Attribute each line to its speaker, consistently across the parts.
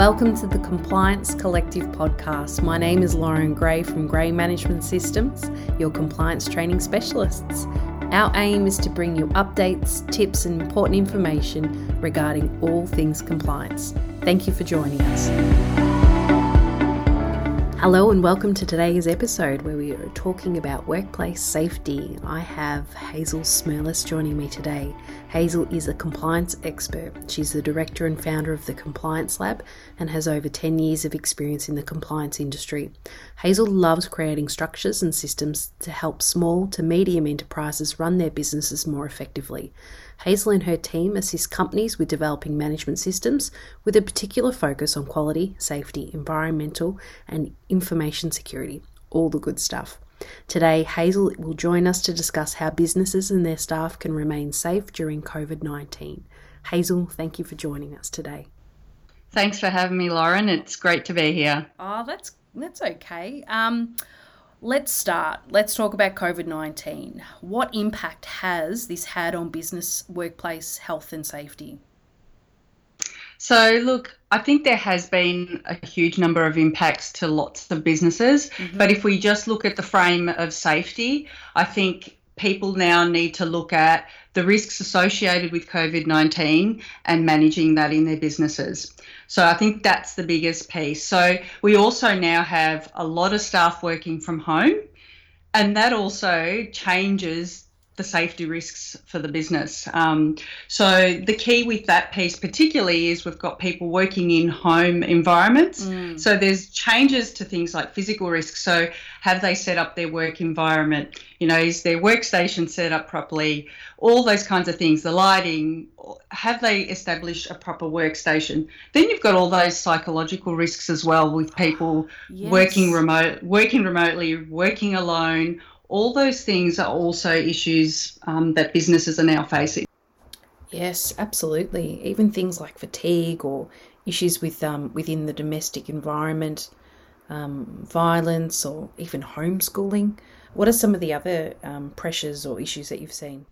Speaker 1: Welcome to the Compliance Collective podcast. My name is Lauren Gray from Gray Management Systems, your compliance training specialists. Our aim is to bring you updates, tips, and important information regarding all things compliance. Thank you for joining us. Hello and welcome to today's episode where we are talking about workplace safety. I have Hazel Smirlis joining me today. Hazel is a compliance expert. She's the director and founder of the Compliance Lab and has over 10 years of experience in the compliance industry. Hazel loves creating structures and systems to help small to medium enterprises run their businesses more effectively. Hazel and her team assist companies with developing management systems with a particular focus on quality, safety, environmental, and information security. All the good stuff. Today, Hazel will join us to discuss how businesses and their staff can remain safe during COVID 19. Hazel, thank you for joining us today.
Speaker 2: Thanks for having me, Lauren. It's great to be here.
Speaker 1: Oh, that's that's okay. Um, Let's start. Let's talk about COVID 19. What impact has this had on business, workplace health, and safety?
Speaker 2: So, look, I think there has been a huge number of impacts to lots of businesses. Mm-hmm. But if we just look at the frame of safety, I think people now need to look at the risks associated with COVID 19 and managing that in their businesses. So I think that's the biggest piece. So we also now have a lot of staff working from home, and that also changes the safety risks for the business. Um, so the key with that piece particularly is we've got people working in home environments. Mm. So there's changes to things like physical risks. So have they set up their work environment? You know, is their workstation set up properly? All those kinds of things. The lighting. Have they established a proper workstation? Then you've got all those psychological risks as well with people yes. working remote, working remotely, working alone all those things are also issues um, that businesses are now facing.
Speaker 1: Yes, absolutely. Even things like fatigue or issues with um, within the domestic environment, um, violence, or even homeschooling. What are some of the other um, pressures or issues that you've seen?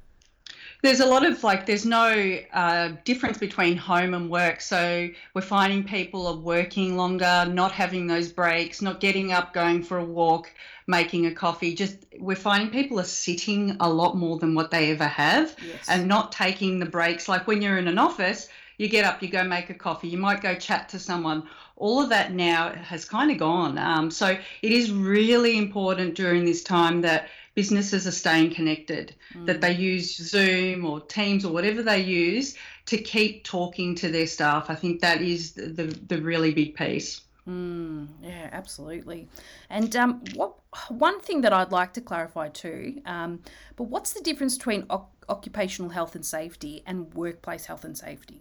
Speaker 2: There's a lot of like, there's no uh, difference between home and work. So we're finding people are working longer, not having those breaks, not getting up, going for a walk, making a coffee. Just we're finding people are sitting a lot more than what they ever have yes. and not taking the breaks. Like when you're in an office, you get up, you go make a coffee, you might go chat to someone. All of that now has kind of gone. Um, so it is really important during this time that businesses are staying connected, mm. that they use Zoom or Teams or whatever they use to keep talking to their staff. I think that is the, the, the really big piece.
Speaker 1: Mm, yeah, absolutely. And um, what one thing that I'd like to clarify too, um, but what's the difference between o- occupational health and safety and workplace health and safety?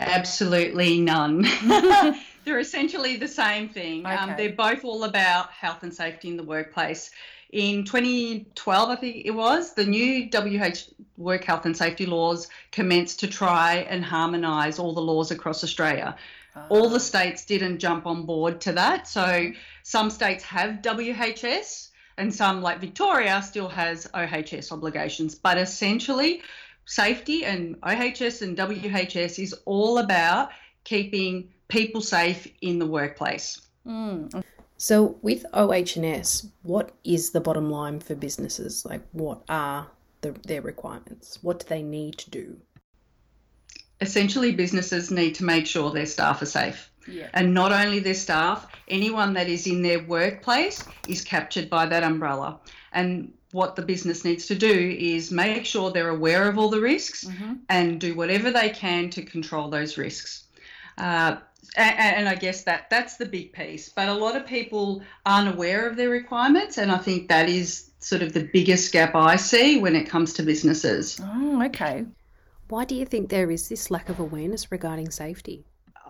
Speaker 2: Absolutely none. they're essentially the same thing. Um, okay. Um, they're both all about health and safety in the workplace in 2012, I think it was, the new WH work health and safety laws commenced to try and harmonise all the laws across Australia. All the ah. states didn't jump on board to that. So some states have WHS and some, like Victoria, still has OHS obligations. But essentially, safety and OHS and WHS is all about keeping people safe in the workplace.
Speaker 1: Mm. So with OH&S, what is the bottom line for businesses? Like what are the, their requirements? What do they need to do?
Speaker 2: Essentially, businesses need to make sure their staff are safe. Yeah. And not only their staff, anyone that is in their workplace is captured by that umbrella. And what the business needs to do is make sure they're aware of all the risks mm-hmm. and do whatever they can to control those risks. Uh, and, and, I guess that that's the big piece. But a lot of people aren't aware of their requirements, and I think that is sort of the biggest gap I see when it comes to businesses.
Speaker 1: Oh, okay. Why do you think there is this lack of awareness regarding safety?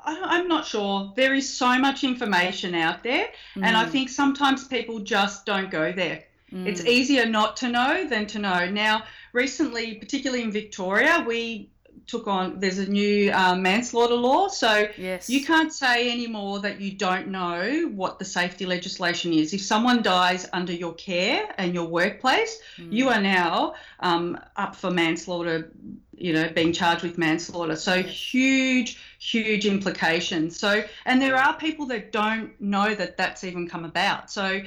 Speaker 2: I'm not sure. There is so much information out there, mm. and I mm. think sometimes people just don't go there. Mm. It's easier not to know than to know. Now, recently, particularly in Victoria, we took on there's a new um, manslaughter law so yes. you can't say anymore that you don't know what the safety legislation is if someone dies under your care and your workplace mm. you are now um, up for manslaughter you know, being charged with manslaughter. So huge, huge implications. So, and there are people that don't know that that's even come about. So,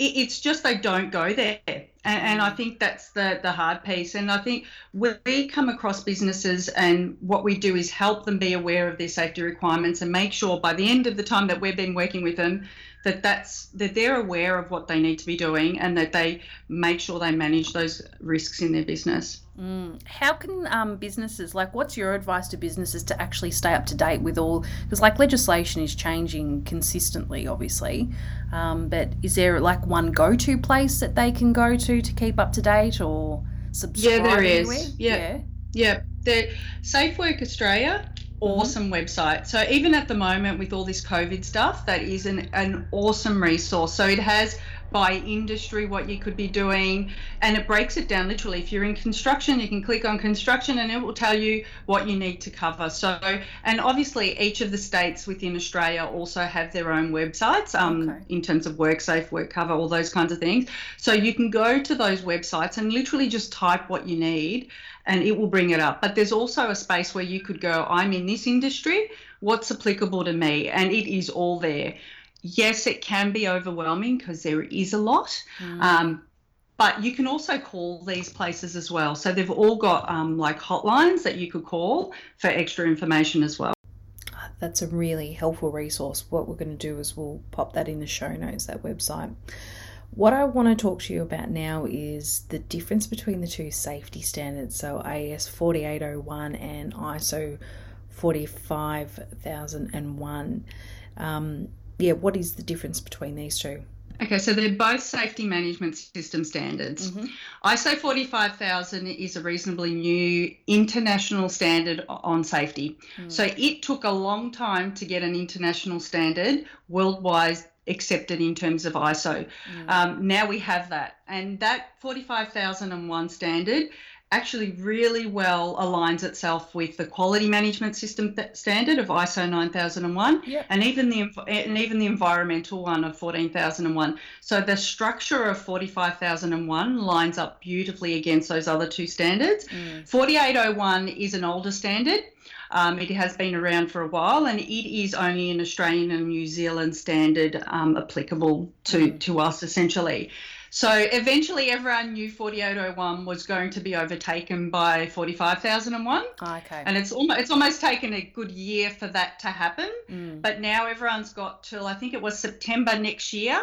Speaker 2: it's just they don't go there. And, and, I think that's the, the hard piece. And I think we come across businesses and what we do is help them be aware of their safety requirements and make sure by the end of the time that we've been working with them that that's that they're aware of what they need to be doing and that they make sure they manage those risks in their business.
Speaker 1: Mm. How can um, businesses like what's your advice to businesses to actually stay up to date with all because like legislation is changing consistently, obviously, um, but is there like one go-to place that they can go to to keep up to date or subscribe?
Speaker 2: Yeah, there
Speaker 1: is.
Speaker 2: Anywhere? Yeah. yeah. Yeah, the Safe Work Australia Mm-hmm. awesome website. So even at the moment with all this COVID stuff, that is an, an awesome resource. So it has by industry what you could be doing and it breaks it down literally if you're in construction you can click on construction and it will tell you what you need to cover so and obviously each of the states within australia also have their own websites um, okay. in terms of WorkSafe WorkCover all those kinds of things so you can go to those websites and literally just type what you need and it will bring it up. But there's also a space where you could go, I'm in this industry, what's applicable to me? And it is all there. Yes, it can be overwhelming because there is a lot. Mm. Um, but you can also call these places as well. So they've all got um, like hotlines that you could call for extra information as well.
Speaker 1: That's a really helpful resource. What we're going to do is we'll pop that in the show notes, that website. What I want to talk to you about now is the difference between the two safety standards, so AS 4801 and ISO 45001. Um, yeah, what is the difference between these two?
Speaker 2: Okay, so they're both safety management system standards. Mm-hmm. ISO 45000 is a reasonably new international standard on safety. Mm. So it took a long time to get an international standard worldwide accepted in terms of ISO. Mm. Um, now we have that. And that 45001 standard actually really well aligns itself with the quality management system standard of ISO 9001 yep. and even the and even the environmental one of 14001 so the structure of 45001 lines up beautifully against those other two standards mm. 4801 is an older standard um, it has been around for a while and it is only an Australian and New Zealand standard um, applicable to, mm. to us essentially. So eventually everyone knew 4801 was going to be overtaken by 45001.
Speaker 1: Oh, okay.
Speaker 2: And it's almost, it's almost taken a good year for that to happen. Mm. But now everyone's got till, I think it was September next year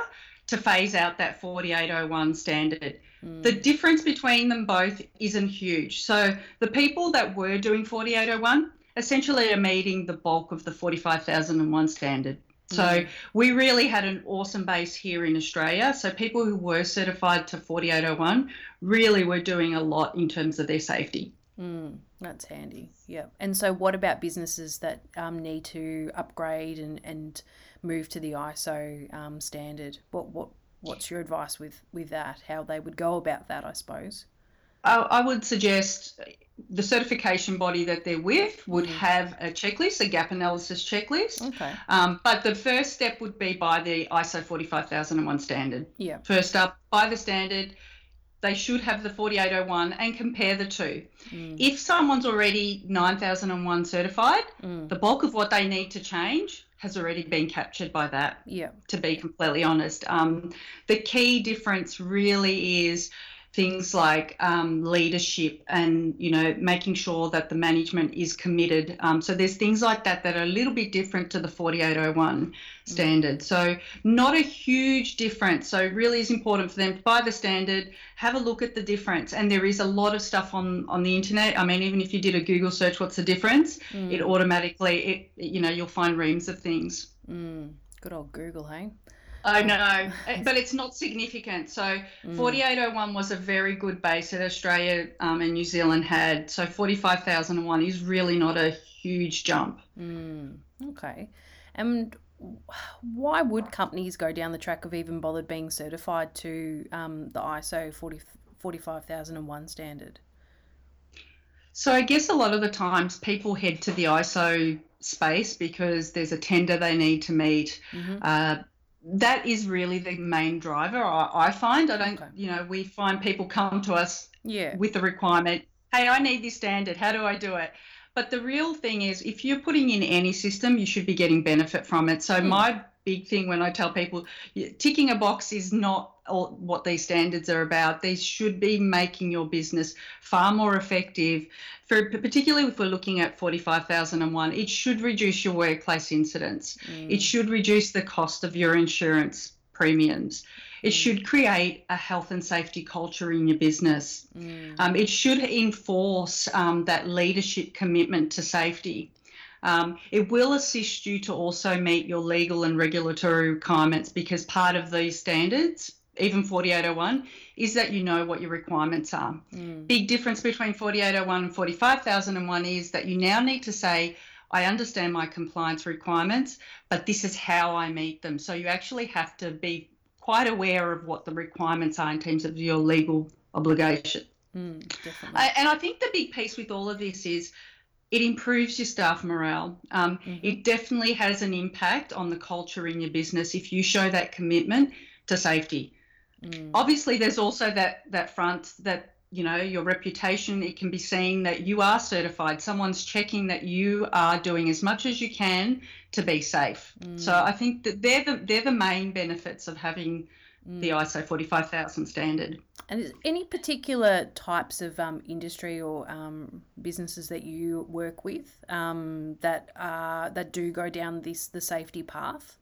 Speaker 2: to phase out that 4801 standard. Mm. The difference between them both isn't huge. So the people that were doing 4801 essentially are meeting the bulk of the 45,001 standard. So mm. we really had an awesome base here in Australia. So people who were certified to 4801 really were doing a lot in terms of their safety.
Speaker 1: Mm, that's handy. Yeah. And so what about businesses that um, need to upgrade and, and move to the ISO um, standard? What what what's your advice with with that? How they would go about that, I suppose.
Speaker 2: I, I would suggest the certification body that they're with would mm. have a checklist, a gap analysis checklist.
Speaker 1: Okay.
Speaker 2: Um, but the first step would be buy the ISO 45001 standard.
Speaker 1: Yeah.
Speaker 2: First up, buy the standard, they should have the 4801 and compare the two. Mm. If someone's already 9001 certified, mm. the bulk of what they need to change has already been captured by that.
Speaker 1: Yeah.
Speaker 2: To be completely honest, um, the key difference really is things like um, leadership and you know making sure that the management is committed. Um, so there's things like that that are a little bit different to the 4801 standard. So not a huge difference. So really is important for them to buy the standard have a look at the difference. And there is a lot of stuff on on the internet. I mean even if you did a google search what's the difference? Mm. it automatically it you know you'll find reams of things.
Speaker 1: Mm. good old google hey
Speaker 2: I know, but it's not significant. So mm. 4801 was a very good base that Australia um, and New Zealand had. So 45,001 is really not a huge jump.
Speaker 1: Mm. Okay. And why would companies go down the track of even bothered being certified to um, the ISO 40, 45001 standard?
Speaker 2: So I guess a lot of the times people head to the ISO space because there's a tender they need to meet. Mm-hmm. Uh, that is really the main driver I, I find. I don't, okay. you know, we find people come to us
Speaker 1: yeah.
Speaker 2: with the requirement. hey, I need this standard. How do I do it? But the real thing is, if you're putting in any system, you should be getting benefit from it. So, mm. my big thing when I tell people ticking a box is not what these standards are about. These should be making your business far more effective. For particularly if we're looking at 45,001, it should reduce your workplace incidents. Mm. It should reduce the cost of your insurance premiums. It mm. should create a health and safety culture in your business. Mm. Um, it should enforce um, that leadership commitment to safety. Um, it will assist you to also meet your legal and regulatory requirements because part of these standards, even 4801, is that you know what your requirements are. Mm. Big difference between 4801 and 45001 is that you now need to say, I understand my compliance requirements, but this is how I meet them. So you actually have to be quite aware of what the requirements are in terms of your legal obligation. Mm, definitely. and I think the big piece with all of this is it improves your staff morale. Um, mm-hmm. It definitely has an impact on the culture in your business if you show that commitment to safety. Mm. Obviously, there's also that that front that you know your reputation. It can be seen that you are certified. Someone's checking that you are doing as much as you can to be safe. Mm. So I think that they're the they're the main benefits of having mm. the ISO 45000 standard.
Speaker 1: And is any particular types of um, industry or um, businesses that you work with um, that uh, that do go down this the safety path?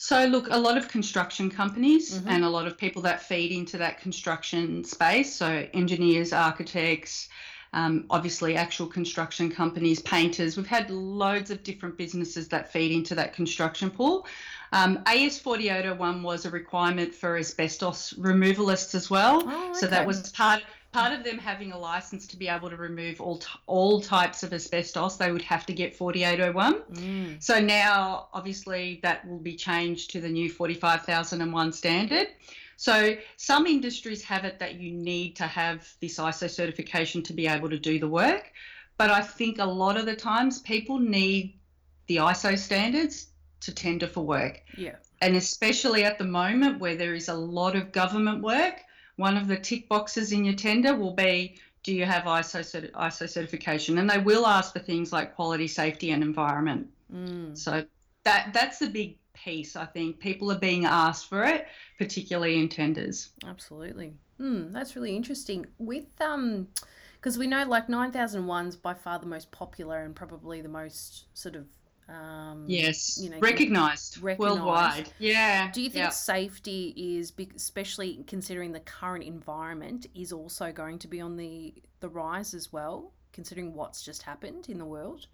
Speaker 2: So, look, a lot of construction companies mm-hmm. and a lot of people that feed into that construction space. So, engineers, architects, um, obviously actual construction companies, painters. We've had loads of different businesses that feed into that construction pool. Um, AS 4801 was a requirement for asbestos removalists as well. Oh, okay. So that was part part of them having a license to be able to remove all t- all types of asbestos. They would have to get 4801. Mm. So now, obviously, that will be changed to the new 45001 standard. So some industries have it that you need to have this ISO certification to be able to do the work. But I think a lot of the times people need the ISO standards to tender for work.
Speaker 1: Yeah.
Speaker 2: And especially at the moment where there is a lot of government work, one of the tick boxes in your tender will be do you have ISO, ISO certification? And they will ask for things like quality, safety, and environment. Mm. So that that's the big piece. I think people are being asked for it, particularly in tenders.
Speaker 1: Absolutely. Mm, that's really interesting. With um, because we know like 9001's by far the most popular and probably the most sort of
Speaker 2: um, yes, you know, recognized, recognized worldwide. Yeah.
Speaker 1: Do you think safety is, especially considering the current environment, is also going to be on the the rise as well, considering what's just happened in the world?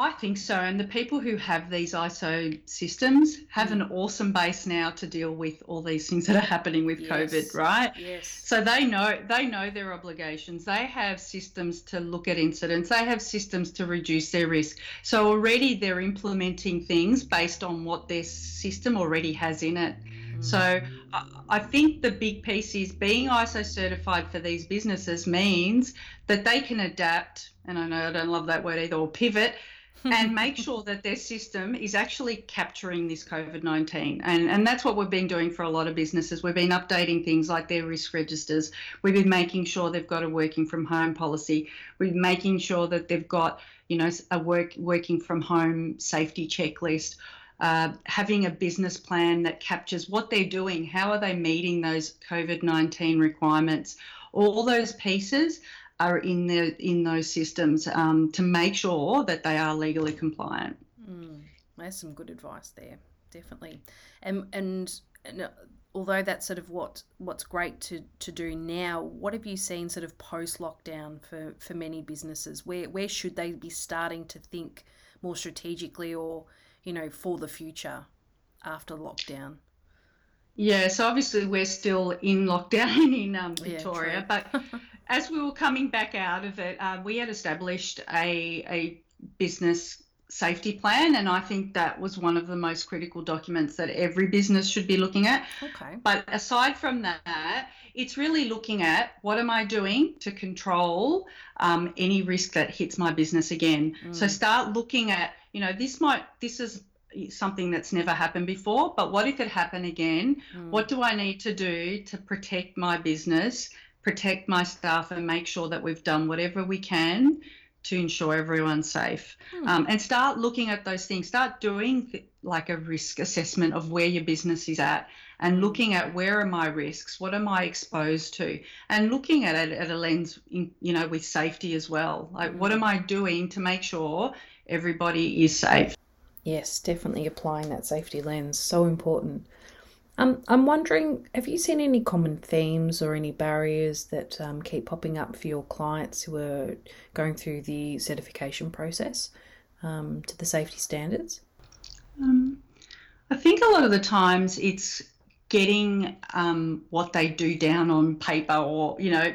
Speaker 2: I think so. And the people who have these ISO systems have mm. an awesome base now to deal with all these things that are happening with yes. COVID, right?
Speaker 1: Yes.
Speaker 2: So they know they know their obligations. They have systems to look at incidents. They have systems to reduce their risk. So already they're implementing things based on what their system already has in it. Mm. So I think the big piece is being ISO certified for these businesses means that they can adapt, and I know I don't love that word either, or pivot and make sure that their system is actually capturing this COVID 19. And, and that's what we've been doing for a lot of businesses. We've been updating things like their risk registers. We've been making sure they've got a working from home policy. We've been making sure that they've got, you know, a work working from home safety checklist. Uh, having a business plan that captures what they're doing, how are they meeting those COVID 19 requirements, all those pieces are in the in those systems um, to make sure that they are legally compliant.
Speaker 1: Mm, there's some good advice there, definitely. And and, and uh, although that's sort of what what's great to, to do now, what have you seen sort of post lockdown for, for many businesses? Where where should they be starting to think more strategically or, you know, for the future after lockdown?
Speaker 2: Yeah, so obviously we're still in lockdown in um, Victoria, yeah, but as we were coming back out of it, uh, we had established a, a business safety plan, and I think that was one of the most critical documents that every business should be looking at.
Speaker 1: Okay.
Speaker 2: But aside from that, it's really looking at what am I doing to control um, any risk that hits my business again. Mm. So start looking at, you know, this might, this is something that's never happened before, but what if it happened again? Mm. What do I need to do to protect my business protect my staff and make sure that we've done whatever we can to ensure everyone's safe. Hmm. um, and start looking at those things. Start doing th- like a risk assessment of where your business is at and looking at where are my risks? What am i exposed to? And looking at it at a lens in, you know with safety as well. Like what am i doing to make sure everybody is safe?
Speaker 1: Yes definitely applying that safety lens so important um, I'm wondering, have you seen any common themes or any barriers that um, keep popping up for your clients who are going through the certification process um, to the safety standards?
Speaker 2: Um, I think a lot of the times it's getting um, what they do down on paper or you know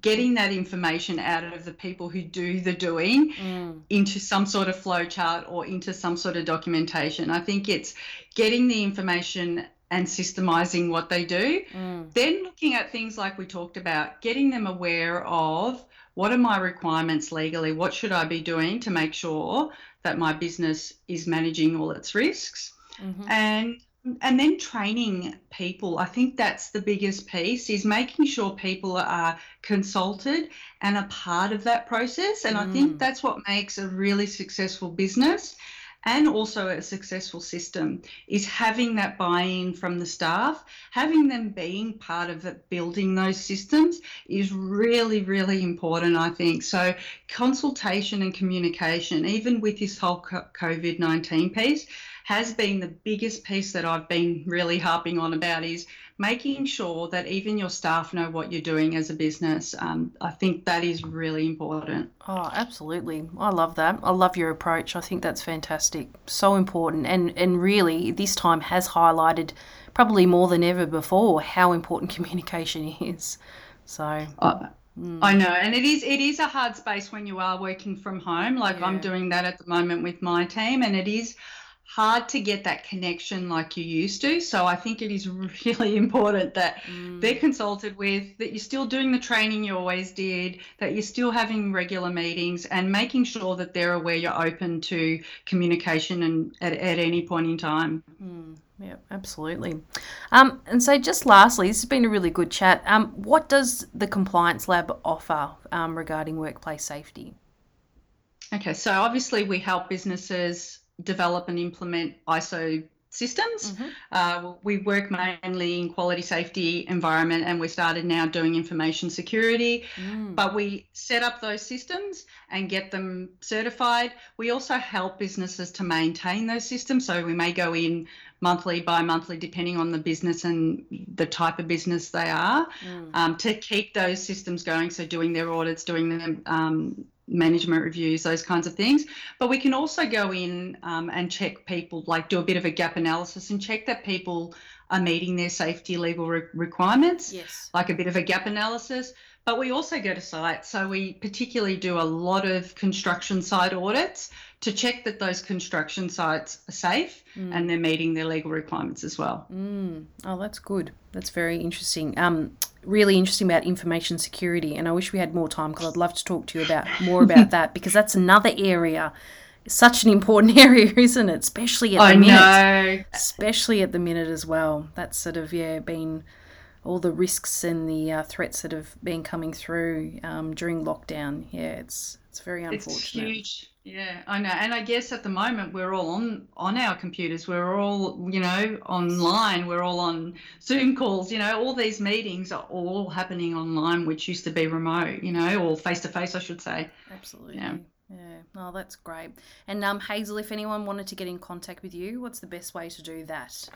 Speaker 2: getting that information out of the people who do the doing mm. into some sort of flow chart or into some sort of documentation i think it's getting the information and systemizing what they do. Mm. Then looking at things like we talked about, getting them aware of what are my requirements legally? What should I be doing to make sure that my business is managing all its risks? Mm-hmm. And and then training people i think that's the biggest piece is making sure people are consulted and a part of that process and mm. i think mm. that's what makes a really successful business and also a successful system is having that buy-in from the staff. Having them being part of it building those systems is really really important i think. So consultation and communication even with this whole covid-19 piece has been the biggest piece that I've been really harping on about is making sure that even your staff know what you're doing as a business. Um, I think that is really important.
Speaker 1: Oh, absolutely. I love that. I love your approach. I think that's fantastic. So important. And, and really, this time has highlighted probably more than ever before how important communication is. So.
Speaker 2: Uh, I know, and it is it is a hard space when you are working from home. Like yeah. I'm doing that at the moment with my team, and it is hard to get that connection like you used to. So I think it is really important that mm. they're consulted with, that you're still doing the training you always did, that you're still having regular meetings, and making sure that they're aware you're open to communication and at, at any point in time.
Speaker 1: Mm. Yeah, absolutely. Um, and so, just lastly, this has been a really good chat. Um, what does the Compliance Lab offer um, regarding workplace safety?
Speaker 2: Okay, so obviously, we help businesses develop and implement ISO systems. Mm-hmm. Uh, we work mainly in quality safety environment and we started now doing information security, mm. but we set up those systems and get them certified. We also help businesses to maintain those systems. So we may go in monthly, bi monthly, depending on the business and the type of business they are, mm. um, to keep those systems going. So doing their audits, doing them. Um, management reviews, those kinds of things. But we can also go in um, and check people, like do a bit of a gap analysis and check that people are meeting their safety legal re- requirements,
Speaker 1: yes.
Speaker 2: like a bit of a gap analysis. But we also go to site. So we particularly do a lot of construction site audits to check that those construction sites are safe mm. and they're meeting their legal requirements as well.
Speaker 1: Mm. Oh, that's good. That's very interesting. Um, really interesting about information security, and I wish we had more time because I'd love to talk to you about more about that because that's another area. Such an important area, isn't it? Especially at the I minute. Know. Especially at the minute as well. That's sort of yeah been all the risks and the uh, threats that have been coming through um, during lockdown. Yeah, it's it's very unfortunate. It's
Speaker 2: huge. Yeah, I know. And I guess at the moment we're all on on our computers. We're all, you know, online. We're all on Zoom calls. You know, all these meetings are all happening online, which used to be remote. You know, or face to face, I should say.
Speaker 1: Absolutely. Yeah. Yeah. Oh, that's great. And um, Hazel, if anyone wanted to get in contact with you, what's the best way to do that?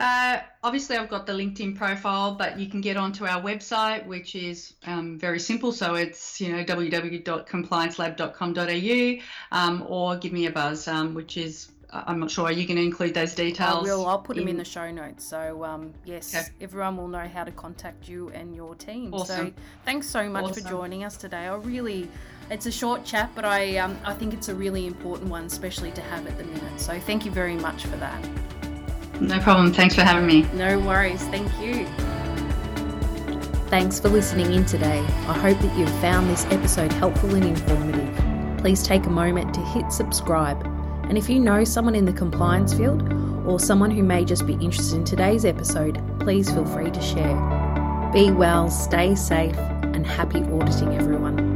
Speaker 2: Uh, obviously, I've got the LinkedIn profile, but you can get onto our website, which is um, very simple. So it's you know www.compliancelab.com.au, um, or give me a buzz, um, which is I'm not sure. Are you going to include those details?
Speaker 1: I will. I'll put in... them in the show notes. So um, yes, okay. everyone will know how to contact you and your team. Awesome. So thanks so much awesome. for joining us today. I really, it's a short chat, but I um, I think it's a really important one, especially to have at the minute. So thank you very much for that.
Speaker 2: No problem. Thanks for having me.
Speaker 1: No worries. Thank you. Thanks for listening in today. I hope that you've found this episode helpful and informative. Please take a moment to hit subscribe. And if you know someone in the compliance field or someone who may just be interested in today's episode, please feel free to share. Be well, stay safe, and happy auditing, everyone.